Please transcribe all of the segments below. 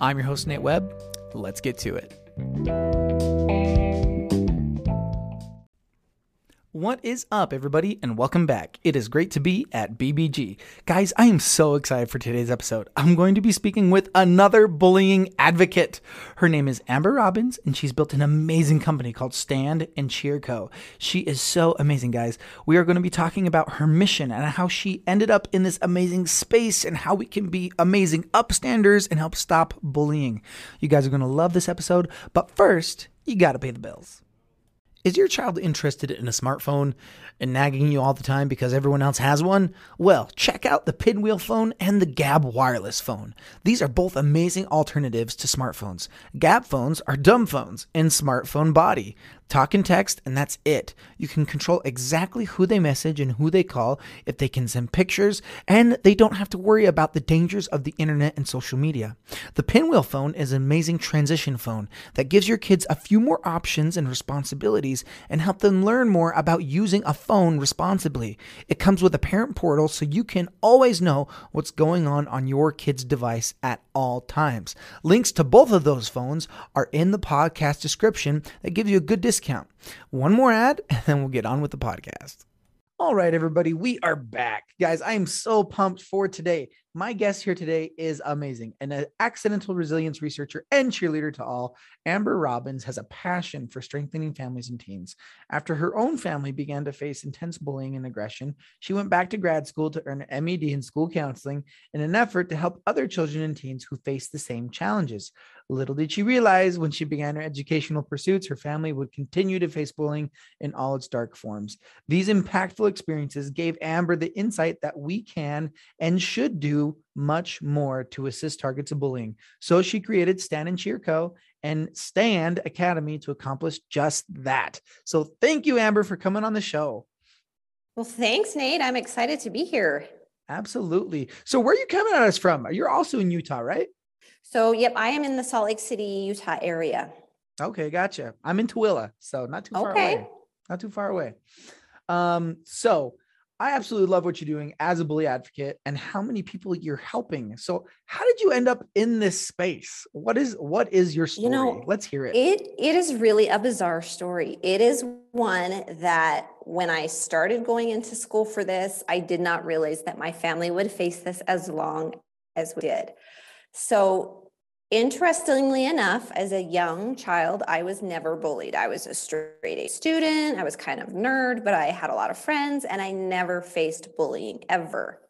I'm your host, Nate Webb. Let's get to it. What is up, everybody, and welcome back. It is great to be at BBG. Guys, I am so excited for today's episode. I'm going to be speaking with another bullying advocate. Her name is Amber Robbins, and she's built an amazing company called Stand and Cheer Co. She is so amazing, guys. We are going to be talking about her mission and how she ended up in this amazing space and how we can be amazing upstanders and help stop bullying. You guys are going to love this episode, but first, you got to pay the bills. Is your child interested in a smartphone and nagging you all the time because everyone else has one? Well, check out the Pinwheel phone and the Gab wireless phone. These are both amazing alternatives to smartphones. Gab phones are dumb phones in smartphone body. Talk and text, and that's it. You can control exactly who they message and who they call if they can send pictures, and they don't have to worry about the dangers of the internet and social media. The Pinwheel phone is an amazing transition phone that gives your kids a few more options and responsibilities and help them learn more about using a phone responsibly. It comes with a parent portal so you can always know what's going on on your kid's device at all times. Links to both of those phones are in the podcast description that gives you a good discount. One more ad, and then we'll get on with the podcast. All right, everybody, we are back. Guys, I am so pumped for today. My guest here today is amazing. An accidental resilience researcher and cheerleader to all, Amber Robbins has a passion for strengthening families and teens. After her own family began to face intense bullying and aggression, she went back to grad school to earn an MED in school counseling in an effort to help other children and teens who face the same challenges. Little did she realize when she began her educational pursuits, her family would continue to face bullying in all its dark forms. These impactful experiences gave Amber the insight that we can and should do much more to assist targets of bullying. So she created Stand and Cheer Co. and Stand Academy to accomplish just that. So thank you, Amber, for coming on the show. Well, thanks, Nate. I'm excited to be here. Absolutely. So where are you coming at us from? You're also in Utah, right? So, yep, I am in the Salt Lake City, Utah area. Okay, gotcha. I'm in Tooele, so not too far okay. away. Not too far away. Um, so I absolutely love what you're doing as a bully advocate and how many people you're helping. So, how did you end up in this space? What is what is your story? You know, Let's hear it. It it is really a bizarre story. It is one that when I started going into school for this, I did not realize that my family would face this as long as we did. So, interestingly enough, as a young child, I was never bullied. I was a straight A student. I was kind of nerd, but I had a lot of friends and I never faced bullying ever.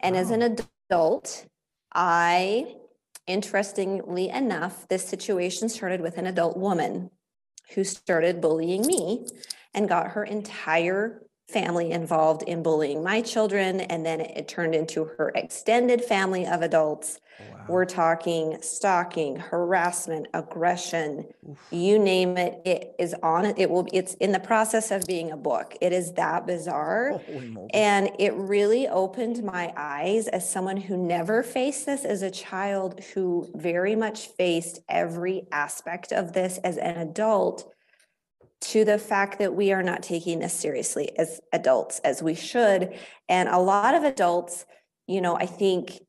And wow. as an adult, I, interestingly enough, this situation started with an adult woman who started bullying me and got her entire family involved in bullying my children. And then it turned into her extended family of adults. Oh, wow. We're talking stalking, harassment, aggression, Oof. you name it. It is on it. It will, it's in the process of being a book. It is that bizarre. And it really opened my eyes as someone who never faced this as a child, who very much faced every aspect of this as an adult to the fact that we are not taking this seriously as adults as we should. And a lot of adults, you know, I think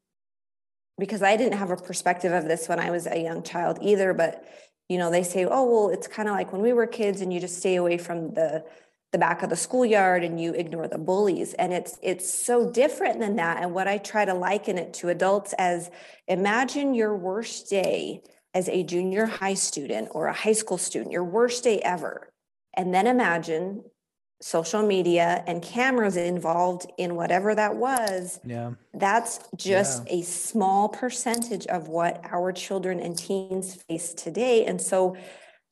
because I didn't have a perspective of this when I was a young child either, but you know, they say, oh, well, it's kind of like when we were kids and you just stay away from the the back of the schoolyard and you ignore the bullies. And it's it's so different than that. And what i try to liken it to adults as imagine your worst day as a junior high student or a high school student your worst day ever and then imagine social media and cameras involved in whatever that was. Yeah. That's just yeah. a small percentage of what our children and teens face today. And so,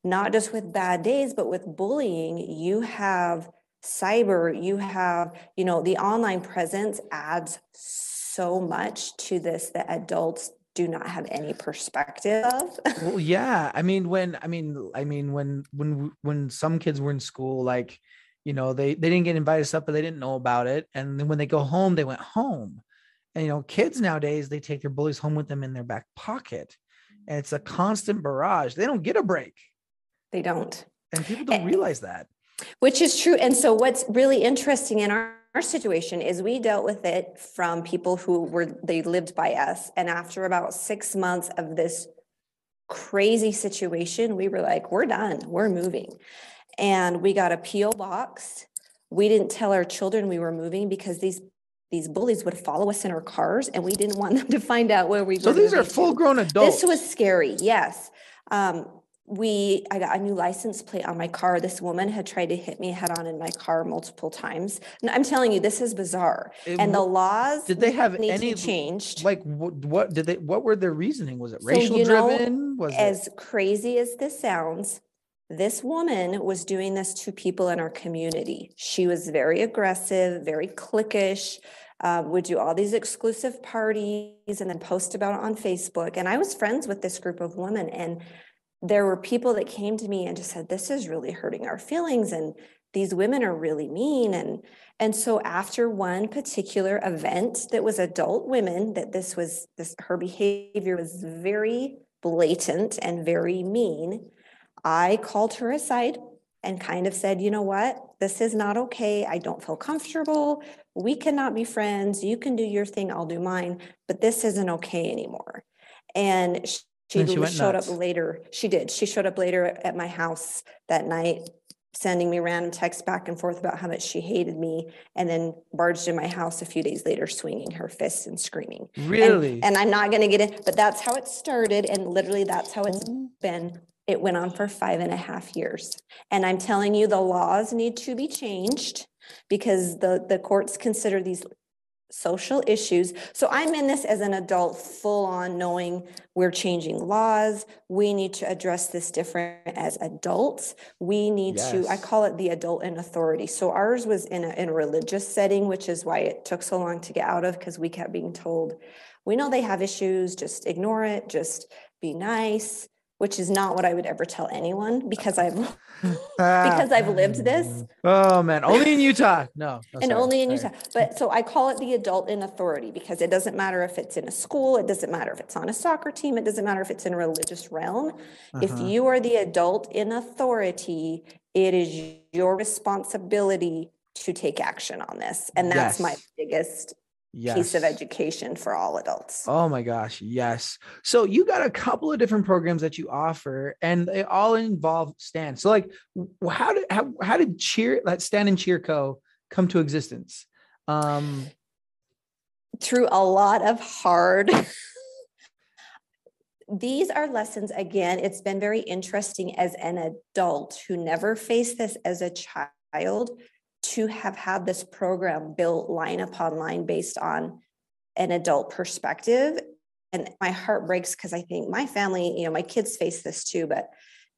not just with bad days, but with bullying, you have cyber, you have, you know, the online presence adds so much to this that adults do not have any perspective of. well, yeah. I mean, when I mean, I mean, when when when some kids were in school, like, you know, they they didn't get invited to stuff, but they didn't know about it. And then when they go home, they went home. And you know, kids nowadays they take their bullies home with them in their back pocket, and it's a constant barrage. They don't get a break. They don't. And people don't realize that. Which is true. And so, what's really interesting in our our situation is we dealt with it from people who were they lived by us and after about 6 months of this crazy situation we were like we're done we're moving and we got a PO box we didn't tell our children we were moving because these these bullies would follow us in our cars and we didn't want them to find out where we so were. So these are full grown adults. This was scary. Yes. Um, we i got a new license plate on my car. This woman had tried to hit me head on in my car multiple times. And i'm telling you this is bizarre. It, and the laws did they have any changed like what, what did they what were their reasoning? Was it racial so, driven? Know, was as it... crazy as this sounds this woman was doing this to people in our community. She was very aggressive very cliquish um, would do all these exclusive parties and then post about it on facebook. And i was friends with this group of women and there were people that came to me and just said this is really hurting our feelings and these women are really mean. And and so after one particular event that was adult women that this was this her behavior was very blatant and very mean i called her aside and kind of said you know what? This is not okay. I don't feel comfortable. We cannot be friends. You can do your thing. I'll do mine. But this isn't okay anymore. And she, she showed nuts. up later. She did. She showed up later at my house that night, sending me random texts back and forth about how much she hated me, and then barged in my house a few days later, swinging her fists and screaming. Really? And, and I'm not going to get it, but that's how it started, and literally that's how it's been. It went on for five and a half years, and I'm telling you, the laws need to be changed because the the courts consider these social issues. So I'm in this as an adult, full on knowing we're changing laws. We need to address this different as adults. We need yes. to, I call it the adult in authority. So ours was in a, in a religious setting, which is why it took so long to get out of because we kept being told, we know they have issues, just ignore it, just be nice which is not what I would ever tell anyone because I've because I've lived this. Oh man, only in Utah. No, no and sorry, only in sorry. Utah. But so I call it the adult in authority because it doesn't matter if it's in a school, it doesn't matter if it's on a soccer team, it doesn't matter if it's in a religious realm. Uh-huh. If you are the adult in authority, it is your responsibility to take action on this. And that's yes. my biggest yes. piece of education for all adults. Oh my gosh, yes. So you got a couple of different programs that you offer, and they all involve stand. So like, how did how, how did cheer that stand and cheer co come to existence? Um, through a lot of hard. These are lessons, again, it's been very interesting as an adult who never faced this as a child to have had this program built line upon line based on an adult perspective. And my heart breaks because i think my family you know my kids face this too but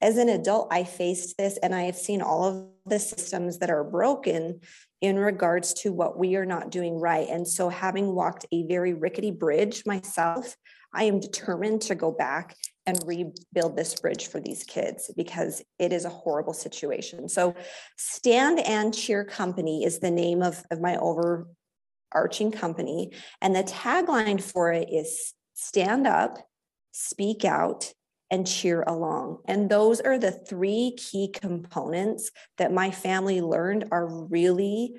as an adult i faced this and i have seen all of the systems that are broken in regards to what we are not doing right. And so having walked a very rickety bridge myself I am determined to go back and rebuild this bridge for these kids because it is a horrible situation. So, Stand and Cheer Company is the name of, of my overarching company. And the tagline for it is stand up, speak out, and cheer along. And those are the three key components that my family learned are really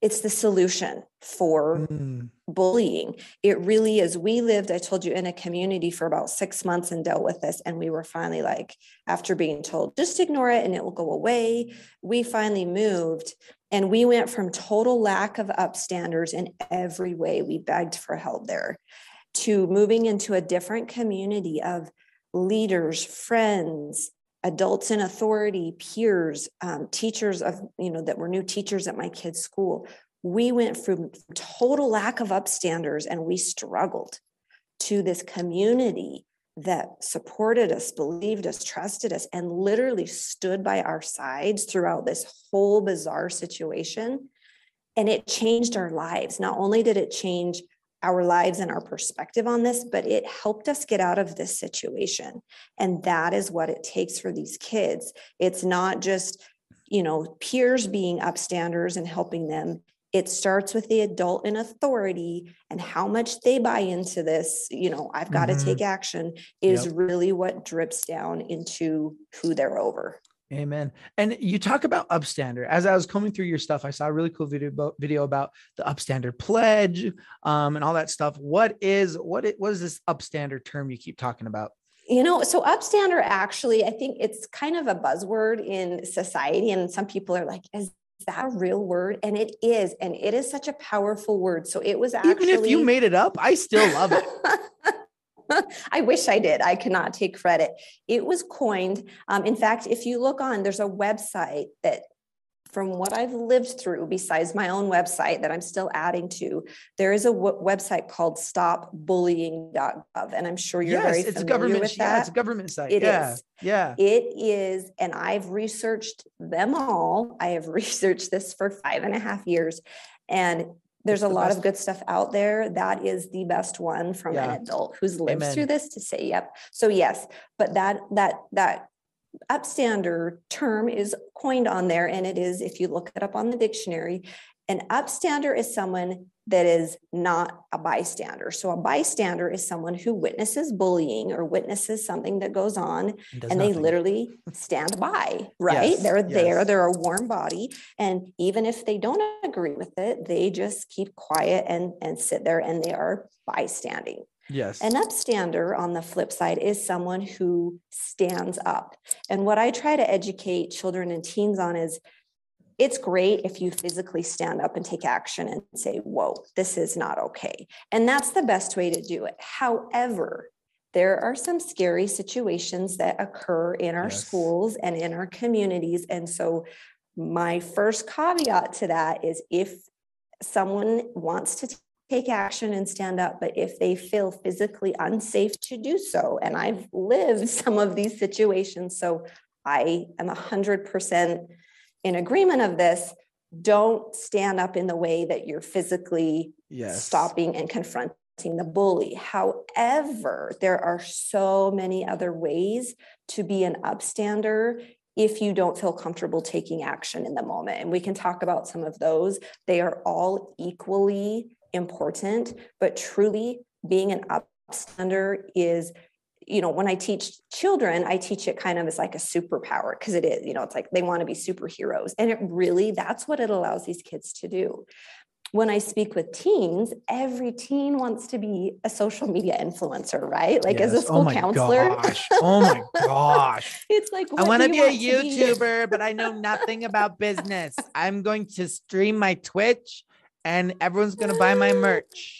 it's the solution for mm. bullying. It really is. We lived, I told you, in a community for about six months and dealt with this. And we were finally like, after being told, just ignore it and it will go away, we finally moved. And we went from total lack of upstanders in every way. We begged for help there to moving into a different community of leaders, friends, adults in authority, peers, um, teachers of, you know, that were new teachers at my kids' school. We went from total lack of upstanders and we struggled to this community that supported us, believed us, trusted us, and literally stood by our sides throughout this whole bizarre situation. And it changed our lives. Not only did it change our lives and our perspective on this, but it helped us get out of this situation. And that is what it takes for these kids. It's not just, you know, peers being upstanders and helping them. It starts with the adult in authority and how much they buy into this, you know, I've got Mhm. to take action is Yep. really what drips down into who they're over. Amen. And you talk about upstander. As I was combing through your stuff, I saw a really cool video about, video about the upstander pledge um, and all that stuff. What is what it what is this upstander term you keep talking about? You know, so upstander actually, I think it's kind of a buzzword in society. And some people are like, is that a real word? And it is. And it is such a powerful word. So it was actually. Even if you made it up, I still love it. I wish I did. I cannot take credit. It was coined. Um, in fact, if you look on, there's a website that, from what I've lived through, besides my own website that I'm still adding to, there is a w- website called stopbullying.gov. And I'm sure you're yes, very it's familiar government. with Yeah, that. it's a government site. It yeah, is. yeah. It is, and I've researched them all. I have researched this for five and a half years. And there's a the lot best. of good stuff out there. That is the best one from Yeah. an adult who's lived Amen. through this to say, yep. So yes, but that that that upstander term is coined on there. And it is, if you look it up on the dictionary, an upstander is someone that is not a bystander. So a bystander is someone who witnesses bullying or witnesses something that goes on does and they literally stand by, right? Yes, They're there, yes. they're a warm body. And even if they don't agree with it, they just keep quiet and, and sit there and they are bystanding. Yes. An upstander on the flip side is someone who stands up. And what I try to educate children and teens on is it's great if you physically stand up and take action and say, whoa, this is not okay. And that's the best way to do it. However, there are some scary situations that occur in our Yes. schools and in our communities. And so, my first caveat to that is if someone wants to take action and stand up, but if they feel physically unsafe to do so, and I've lived some of these situations, so I am 100% in agreement of this. Don't stand up in the way that you're physically yes. stopping and confronting the bully. However, there are so many other ways to be an upstander if you don't feel comfortable taking action in the moment. And we can talk about some of those. They are all equally important, but truly being an upstander is you know when i teach children i teach it kind of as like a superpower because it is you know it's like they want to be superheroes and it really that's what it allows these kids to do when I speak with teens, every teen wants to be a social media influencer, right? Like as a Yes. Oh school oh my counselor, Gosh. Oh my gosh. it's like I want to be a want to be? YouTuber, but I know nothing about business. I'm going to stream my Twitch and everyone's going to buy my merch.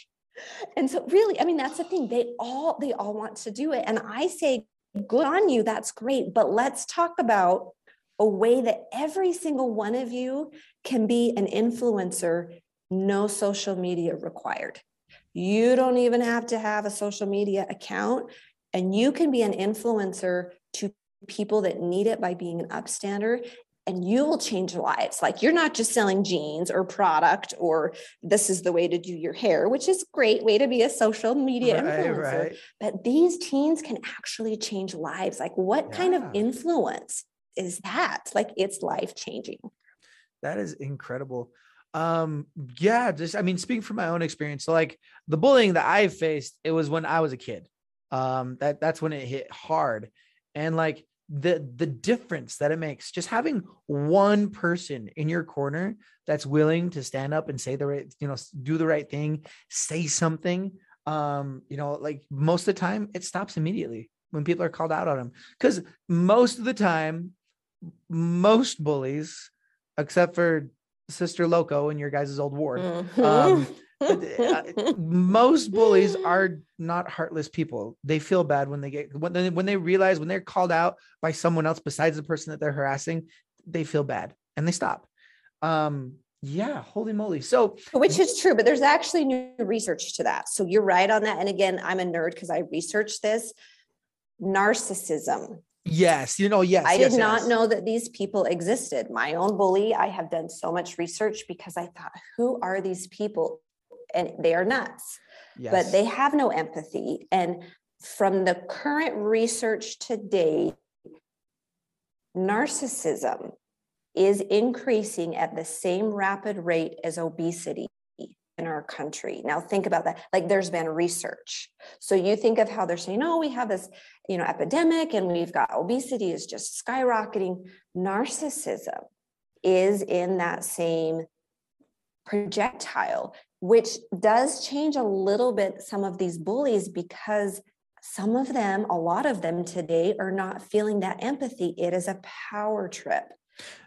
And so really, I mean, that's the thing. They all they all want to do it. And I say, good on you, that's great. But let's talk about a way that every single one of you can be an influencer, no social media required. You don't even have to have a social media account, and you can be an influencer to people that need it by being an upstander. And you will change lives. Like you're not just selling jeans or product, or this is the way to do your hair, which is great way to be a social media Right, influencer. right. But these teens can actually change lives. Like, what kind of influence is that? Like, it's life changing. That is incredible. Um, yeah, just I mean, speaking from my own experience, so like the bullying that I faced, it was when I was a kid. Um, that that's when it hit hard. And like the the difference that it makes, just having one person in your corner that's willing to stand up and say the right, you know, do the right thing, say something. Um, you know, like most of the time it stops immediately when people are called out on them. Because most of the time, most bullies, except for Sister Loco in your guys' old ward. Um, but, uh, most bullies are not heartless people. They feel bad when they get when they, when they realize when they're called out by someone else besides the person that they're harassing, they feel bad and they stop. Um, yeah, holy moly. So Which is true, but there's actually new research to that. So you're right on that. And again, I'm a nerd because I researched this. Narcissism. yes, you know, yes. I yes, did not know that these people existed. My own bully, I have done so much research because I thought, who are these people? And they are nuts. Yes. but they have no empathy. And from the current research today, narcissism is increasing at the same rapid rate as obesity in our country. Now think about that. Like there's been research. So you think of how they're saying, "Oh, we have this, you know, epidemic and we've got obesity is just skyrocketing." Narcissism is in that same projectile, which does change a little bit some of these bullies because some of them, a lot of them today are not feeling that empathy. It is a power trip.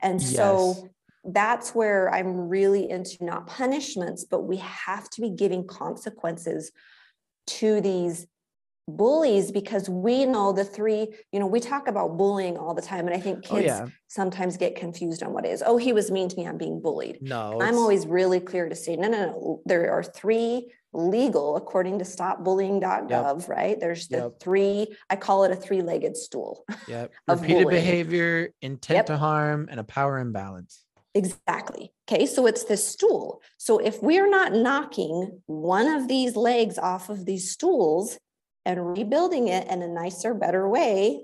And so that's where I'm really into not punishments, but we have to be giving consequences to these bullies because we know the three, you know, we talk about bullying all the time. And I think Oh kids yeah. sometimes get confused on what it is. Oh, he was mean to me, I'm being bullied. No. I'm always really clear to say, no, no, no. There are three legal, according to stopbullying.gov, right? There's the Yep. three, I call it a three legged stool. Yep. Repeated bullying. behavior, intent Yep. to harm, and a power imbalance. Exactly. Okay. So it's this stool. So if we're not knocking one of these legs off of these stools and rebuilding it in a nicer, better way,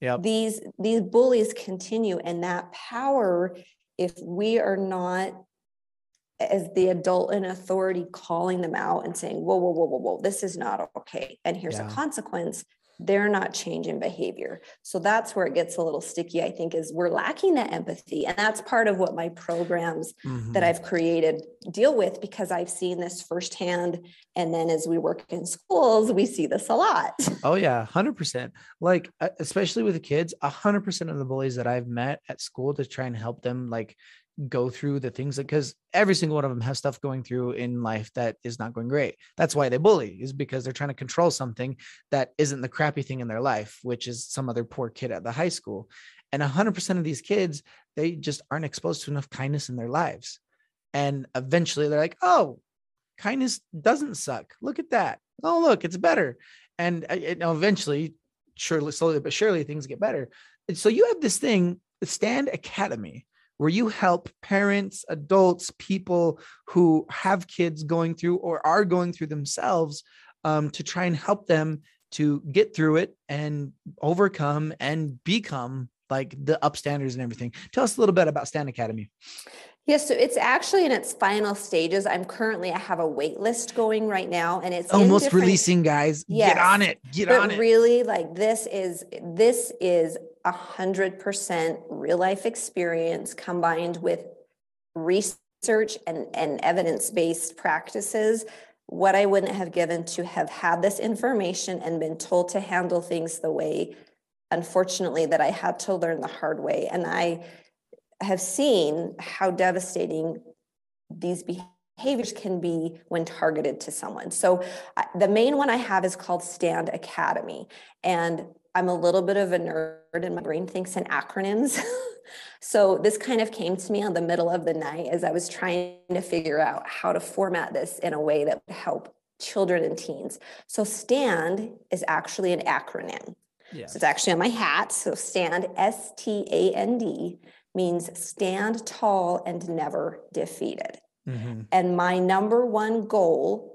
Yep. these these bullies continue and that power if we are not as the adult in authority calling them out and saying whoa whoa whoa whoa whoa this is not okay and here's Yeah. a consequence they're not changing behavior so that's where it gets a little sticky i think is we're lacking that empathy and that's part of what my programs that Mhm. I've created deal with because I've seen this firsthand. And then as we work in schools, we see this a lot. Oh yeah, hundred percent. Like especially with the kids, hundred percent of the bullies that I've met at school to try and help them like go through the things that because every single one of them has stuff going through in life that is not going great. That's why they bully is because they're trying to control something that isn't the crappy thing in their life, which is some other poor kid at the high school. And hundred percent of these kids, they just aren't exposed to enough kindness in their lives. And eventually they're like, oh, kindness doesn't suck. Look at that. Oh, look, it's better. And uh, eventually, surely, slowly but surely, things get better. And so you have this thing, the Stand Academy, where you help parents, adults, people who have kids going through or are going through themselves um, to try and help them to get through it and overcome and become like the upstanders and everything. Tell us a little bit about Stand Academy. Yes, so it's actually in its final stages. I'm currently, I have a wait list going right now and it's Almost releasing, guys. Get on it. Get on it. really like this is this is a hundred percent real life experience combined with research and, and evidence-based practices what i wouldn't have given to have had this information and been told to handle things the way unfortunately that i had to learn the hard way and i have seen how devastating these behaviors can be when targeted to someone. So the main one I have is called Stand Academy. And I'm a little bit of a nerd and my brain thinks in acronyms. so this kind of came to me on the middle of the night as I was trying to figure out how to format this in a way that would help children and teens. So STAND is actually an acronym. Yes. So it's actually on my hat. So stand, S T A N D, means stand tall and never defeated. Mhm. And my number one goal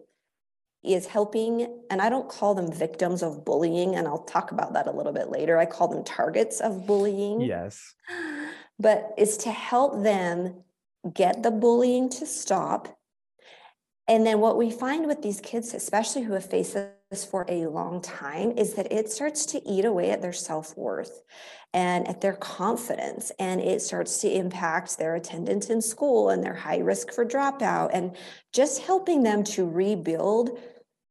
is helping, and I don't call them victims of bullying, and I'll talk about that a little bit later. I call them targets of bullying. Yes. But is to help them get the bullying to stop. And then what we find with these kids, especially who have faced this for a long time, is that it starts to eat away at their self worth and at their confidence. And it starts to impact their attendance in school and their high risk for dropout and just helping them to rebuild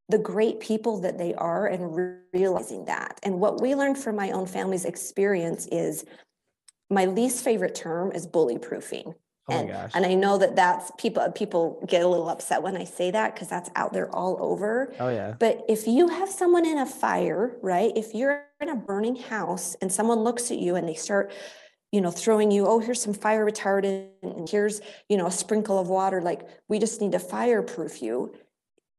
the great people that they are and realizing that. And what we learned from my own family's experience is my least favorite term is bully proofing. Oh and, and I know that that's people people get a little upset when I say that because that's out there all over. oh yeah. But if you have someone in a fire, right? If you're in a burning house and someone looks at you and they start, you know, throwing you, oh, here's some fire retardant and here's, you know, a sprinkle of water, like we just need to fireproof you.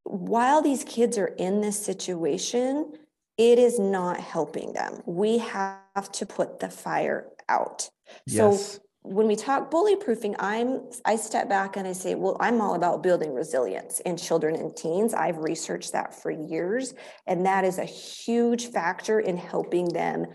While these kids are in this situation, it is not helping them. We have to put the fire out. Yes. So when we talk bully proofing, I'm I step back and I say, well, I'm all about building resilience in children and teens. I've researched that for years, and that is a huge factor in helping them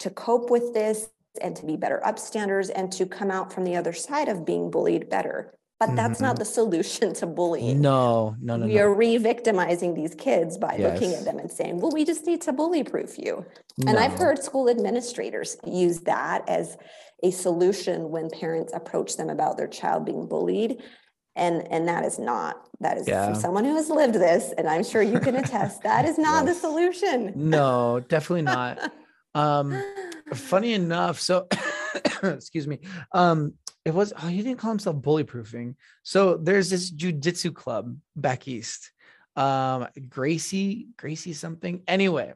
to cope with this and to be better upstanders and to come out from the other side of being bullied better. But that's Mm-hmm. not the solution to bullying. No, no, no, we no. are re-victimizing these kids by looking at them and saying, well, we just need to bully proof you. And I've heard school administrators use that as a solution when parents approach them about their child being bullied. And, and that is not, that is Yeah. from someone who has lived this, and I'm sure you can attest, that is not the solution. No, definitely not. Um, funny enough, so excuse me. Um, it was oh, he didn't call himself bully proofing. So there's this jujitsu club back east. Um, Gracie, Gracie something. Anyway,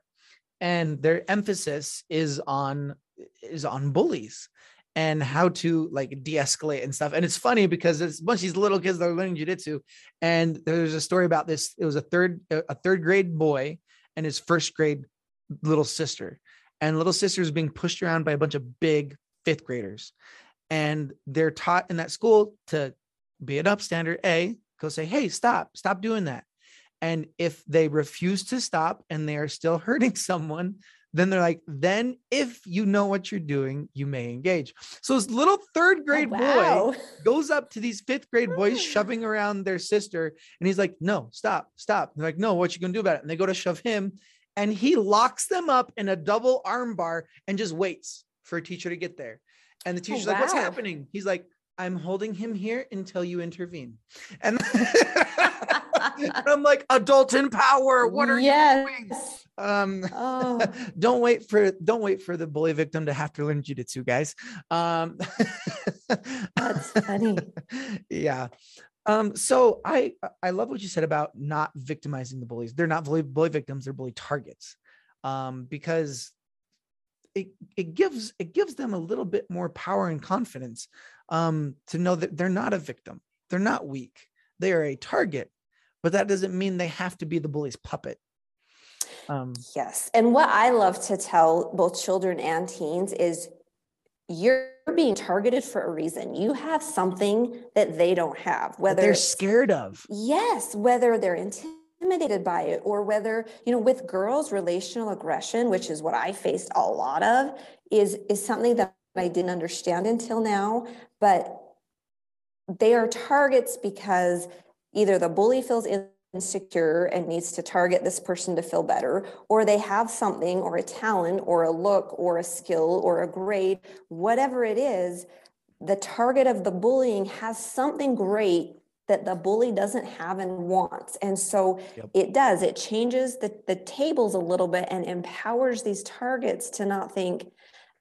and their emphasis is on is on bullies and how to like de-escalate and stuff. And it's funny because it's a bunch of these little kids that are learning jujitsu. And there's a story about this. It was a third a third grade boy and his first grade little sister. And little sister is being pushed around by a bunch of big fifth graders. And they're taught in that school to be an upstander, A, go say, hey, stop, stop doing that. And if they refuse to stop and they are still hurting someone, then they're like, then if you know what you're doing, you may engage. So this little third oh, grade boy Oh, wow. goes up to these fifth grade boys shoving around their sister and he's like no stop stop they're like no what you gonna do about it and they go to shove him and he locks them up in a double arm bar and just waits for a teacher to get there and the teacher's like what's happening he's like i'm holding him here until you intervene and i'm like adult in power what are yes. you doing um Oh, don't wait for don't wait for the bully victim to have to learn jujitsu, guys. Um, That's funny. yeah. Um, so I I love what you said about not victimizing the bullies. They're not bully, bully victims; they're bully targets, um, because it it gives it gives them a little bit more power and confidence um, to know that they're not a victim, they're not weak, they are a target, but that doesn't mean they have to be the bully's puppet. Um, Yes. And what I love to tell both children and teens is you're being targeted for a reason. You have something that they don't have, whether they're scared of. Yes, whether they're intimidated by it or whether, you know, with girls, relational aggression, which is what I faced a lot of, is is something that I didn't understand until now. But they are targets because either the bully feels insecure and needs to target this person to feel better, or they have something or a talent or a look or a skill or a grade, whatever it is, the target of the bullying has something great that the bully doesn't have and wants. And so Yep. it does, it changes the, the tables a little bit and empowers these targets to not think,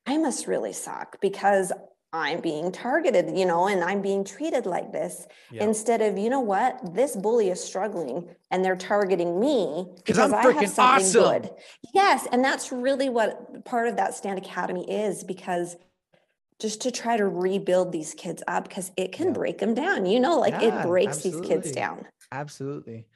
I must really suck because I'm being targeted, you know, and I'm being treated like this. Yep. Instead of, you know what, this bully is struggling and they're targeting me because I have something awesome. good. Yes. And that's really what part of that Stand Academy is because just to try to rebuild these kids up because it can Yeah. break them down. You know, like Yeah, it breaks these kids down. Absolutely.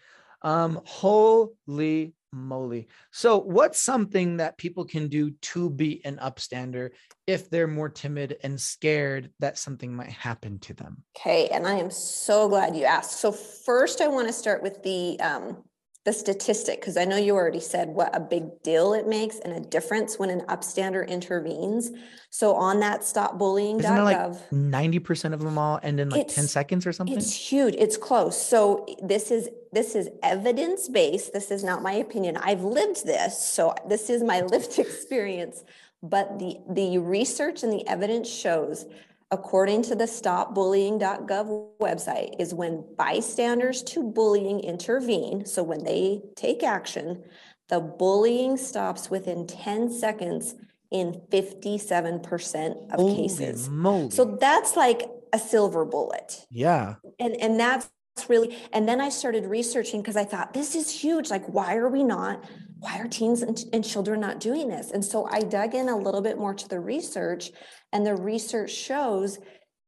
Um, holy moly. So, what's something that people can do to be an upstander if they're more timid and scared that something might happen to them? Okay, and I am so glad you asked. So first, I want to start with the um, the statistic because I know you already said what a big deal it makes and a difference when an upstander intervenes. So on that stopbullying.gov, like 90% of them all end in like 10 seconds or something? it's huge. It's close. So this is this is evidence based. This is not my opinion. I've lived this, so this is my lived experience. But the the research and the evidence shows, according to the StopBullying.gov website, is when bystanders to bullying intervene. So when they take action, the bullying stops within 10 seconds in 57% of Holy cases. moly. So that's like a silver bullet yeah. and and that's really and then i started researching because i thought this is huge like why are we not why are teens and, and children not doing this? And so i dug in a little bit more to the research and the research shows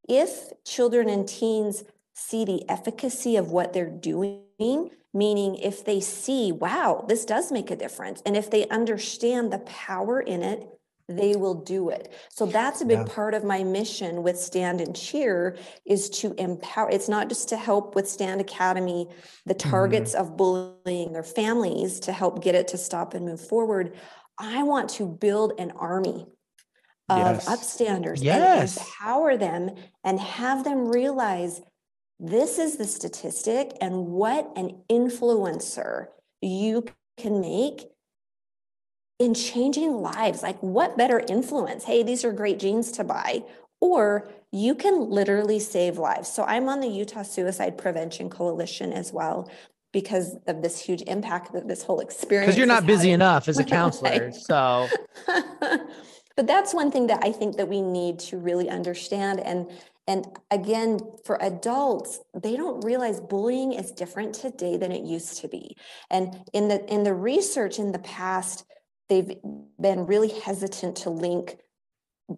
if children and teens see the efficacy of what they're doing meaning if they see wow this does make a difference and if they understand the power in it they will do it. So that's a big Yeah. part of my mission with Stand and Cheer is to empower. It's not just to help with Stand Academy, the Mm-hmm. targets of bullying their families to help get it to stop and move forward. I want to build an army of Yes. upstanders Yes. and empower them and have them realize this is the statistic and what an influencer you can make in changing lives. Like, what better influence? Hey, these are great jeans to buy. Or you can literally save lives. So, I'm on the Utah Suicide Prevention Coalition as well because of this huge impact that this whole experience. Because you're not busy had. enough as a counselor. So but that's one thing that I think that we need to really understand. And and again, for adults, they don't realize bullying is different today than it used to be. And in the in the research in the past, they've been really hesitant to link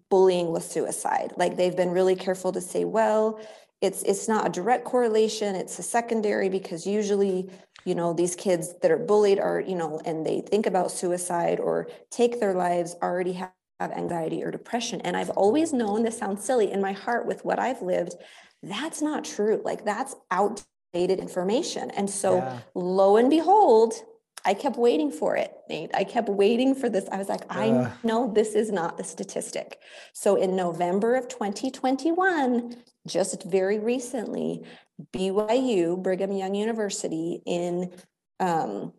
bullying with suicide. Like they've been really careful to say, well, it's it's not a direct correlation, it's a secondary because usually, you know, these kids that are bullied are, you know, and they think about suicide or take their lives already have have anxiety or depression. And I've always known this sounds silly in my heart with what I've lived. That's not true. Like that's outdated information. And so Yeah. lo and behold, I kept waiting for it, Nate. I kept waiting for this. I was like, I know this is not the statistic. So in November of 2021, just very recently, BYU, Brigham Young University, in um,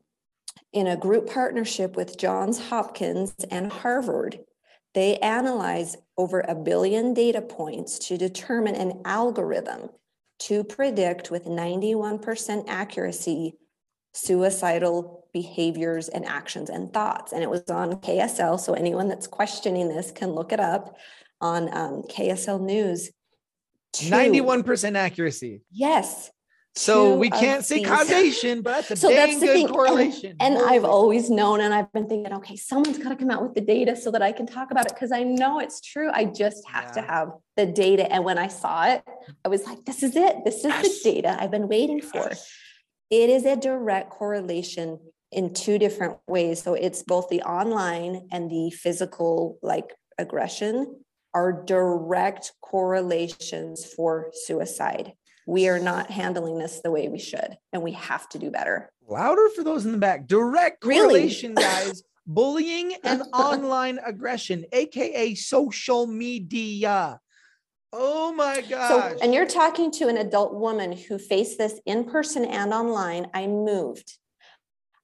in a group partnership with Johns Hopkins and Harvard, they analyzed over a billion data points to determine an algorithm to predict with 91% accuracy suicidal behaviors and actions and thoughts. And it was on KSL. So anyone that's questioning this can look it up on um, KSL News. Two- 91% accuracy. Yes. So we can't say these- causation, but that's a So dang that's the good thing. and- correlation. And, Holy- I've always known, and I've been thinking, okay, someone's got to come out with the data so that I can talk about it because I know it's true. I just have to have the data. And when I saw it, I was like, this is it. This is Yes. the data I've been waiting for. It is a direct correlation in two different ways. So it's both the online and the physical, like aggression, are direct correlations for suicide. We are not handling this the way we should, and we have to do better. Louder for those in the back. Direct Really? correlation, guys. Bullying and online aggression, aka social media. Oh my gosh. So, and you're talking to an adult woman who faced this in person and online. I moved.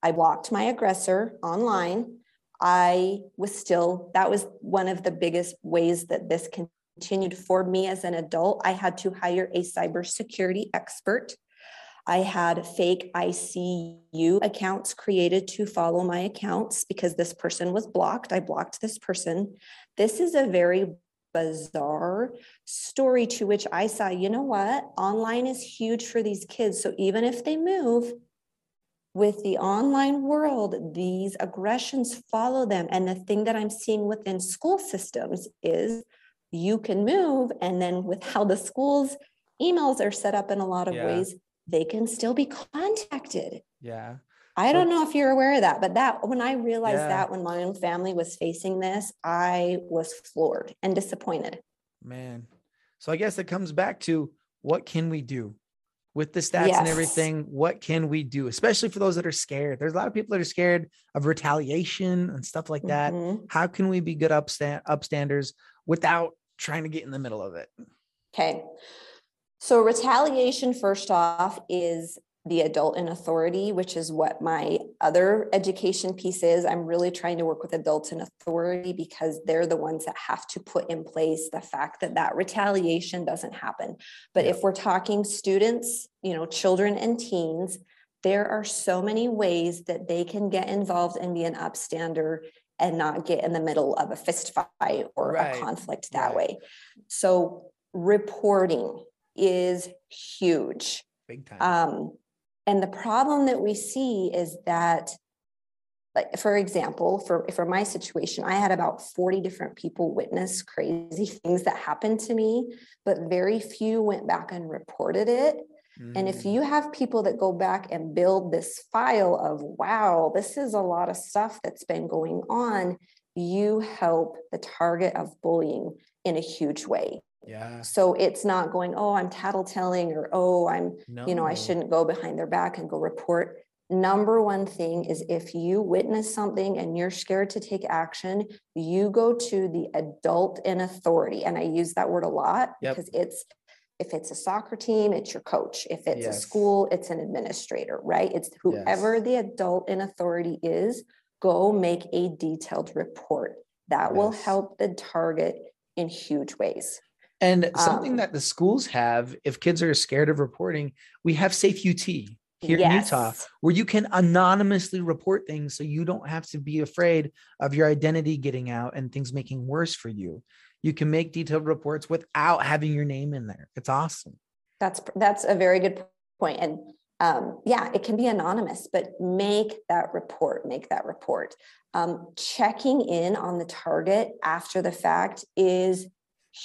I blocked my aggressor online. I was still, that was one of the biggest ways that this continued for me as an adult. I had to hire a cybersecurity expert. I had fake ICU accounts created to follow my accounts because this person was blocked. I blocked this person. This is a very bizarre story to which I saw, you know what? Online is huge for these kids. So even if they move with the online world, these aggressions follow them. And the thing that I'm seeing within school systems is you can move, and then with how the schools' emails are set up in a lot of Yeah. ways, they can still be contacted. yeah. I don't know if you're aware of that, but that when I realized Yeah. that when my own family was facing this, I was floored and disappointed. Man. So I guess it comes back to what can we do with the stats and everything? What can we do, especially for those that are scared? There's a lot of people that are scared of retaliation and stuff like that. Mhm. How can we be good upstand upstanders without trying to get in the middle of it? Okay. So retaliation, first off, is the adult in authority, which is what my other education piece is. I'm really trying to work with adults in authority because they're the ones that have to put in place the fact that that retaliation doesn't happen. But Yeah. if we're talking students, you know, children and teens, there are so many ways that they can get involved and be an upstander and not get in the middle of a fist fight or Right, a conflict that right. way. So reporting is huge. Big time. Um, and the problem that we see is that, like, for example, for, for my situation, I had about 40 different people witness crazy things that happened to me, but very few went back and reported it. And if Mm, you have people that go back and build this file of, wow, this is a lot of stuff that's been going on, you help the target of bullying in a huge way. Yeah. So it's not going, oh, I'm tattletelling or oh, I'm, you know, I shouldn't go behind their back and go report. Number one thing is if you witness something and you're scared to take action, you go to the adult in authority. And I use that word a lot Yep. because it's if it's a soccer team, it's your coach. If it's a school, it's an administrator, right? It's Yes. whoever the adult in authority is, go make a detailed report. That will help the target in huge ways. And something Um, that the schools have, if kids are scared of reporting, we have Safe UT here in Utah, where you can anonymously report things so you don't have to be afraid of your identity getting out and things making worse for you. You can make detailed reports without having your name in there. It's awesome. That's, that's a very good point. And um, yeah, it can be anonymous, but make that report, make that report. Um, checking in on the target after the fact is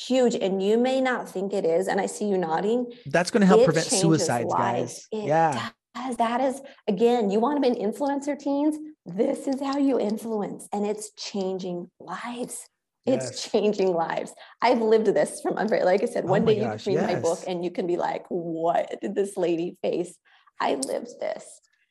huge. And you may not think it is. And I see you nodding. That's going to help prevent suicides, lives. guys. It yeah. does. That is, again, you want to be an influencer teens. This is how you influence, and it's changing lives. It's Yes. changing lives. I've lived this from under, like I said, Oh one my day you can read my book and you can be like, what did this lady face? I lived this.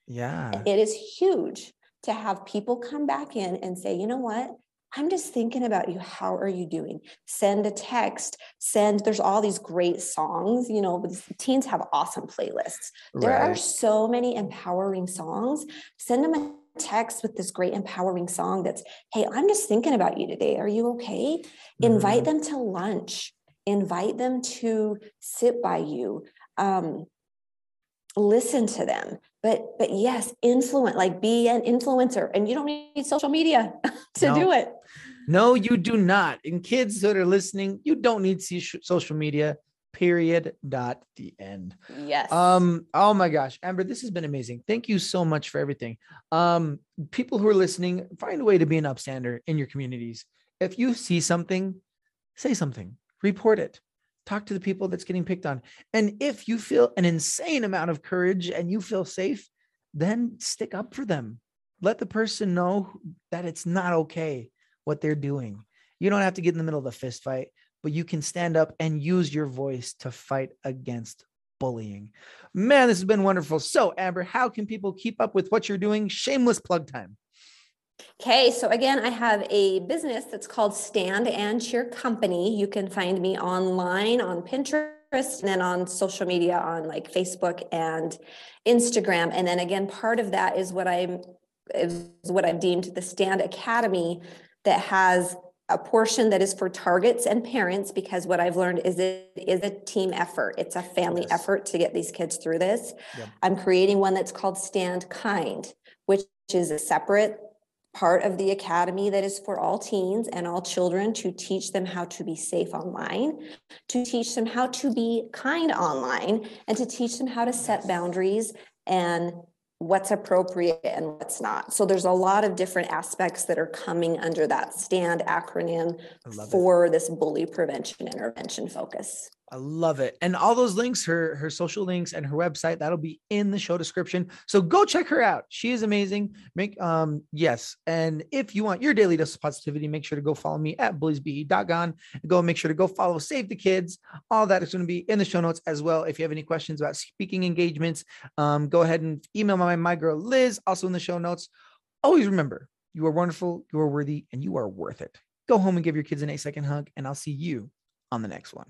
Yeah. It is huge to have people come back in and say, you know what? I'm just thinking about you. How are you doing? Send a text, send, there's all these great songs, you know, teens have awesome playlists. There are so many empowering songs. Send them a text with this great empowering song that's, hey, I'm just thinking about you today. Are you okay? Invite Mhm. them to lunch, invite them to sit by you. Um, listen to them but but yes influence like be an influencer and you don't need social media to No. do it No, you do not. And kids that are listening, you don't need social media. Period. Dot. The end. yes Um. Oh my gosh, Amber, this has been amazing. Thank you so much for everything. Um. People who are listening, find a way to be an upstander in your communities. If you see something, say something. Report it. Talk to the people that's getting picked on. And if you feel an insane amount of courage and you feel safe, then stick up for them. Let the person know that it's not okay what they're doing. You don't have to get in the middle of the fist fight, but you can stand up and use your voice to fight against bullying. Man, this has been wonderful. So, Amber, how can people keep up with what you're doing? Shameless plug time. Okay so again i have a business that's called stand and cheer company you can find me online on pinterest and then on social media on like facebook and instagram and then again part of that is what i'm is what i've deemed the stand academy that has a portion that is for targets and parents because what I've learned is it is a team effort. It's a family Yes. effort to get these kids through this. Yep. I'm creating one that's called Stand Kind, which is a separate part of the academy that is for all teens and all children to teach them how to be safe online, to teach them how to be kind online, and to teach them how to set boundaries and what's appropriate and what's not. So there's a lot of different aspects that are coming under that STAND acronym love it. for this bully prevention intervention focus. I love it. And all those links, her her social links and her website, that'll be in the show description. So go check her out. She is amazing. Make um yes. And if you want your daily dose of positivity, make sure to go follow me at bulliesbe.gone. Go make sure to go follow Save the Kids. All that is going to be in the show notes as well. If you have any questions about speaking engagements, um, go ahead and email my my girl Liz, also in the show notes. Always remember, you are wonderful, you are worthy, and you are worth it. Go home and give your kids an eight second hug, and I'll see you on the next one.